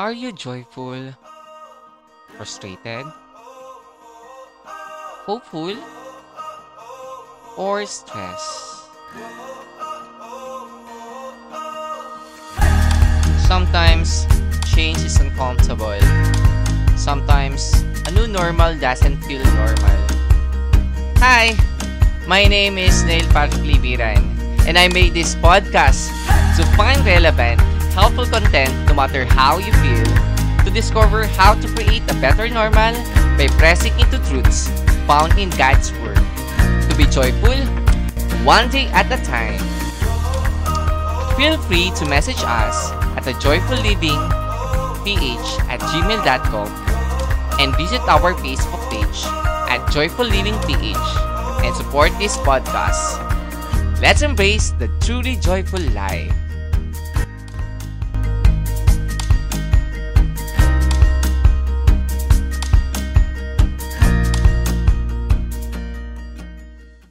Are you joyful? Frustrated? Hopeful? Or stressed? Sometimes, change is uncomfortable. Sometimes, a new normal doesn't feel normal. Hi! My name is Neil Patrick Libiran, and I made this podcast to find relevant, helpful content no matter how you feel, to discover how to create a better normal by pressing into truths found in God's Word. To be joyful, one day at a time. Feel free to message us at ph at gmail.com and visit our Facebook page at Joyful Living PH and support this podcast. Let's embrace the truly joyful life.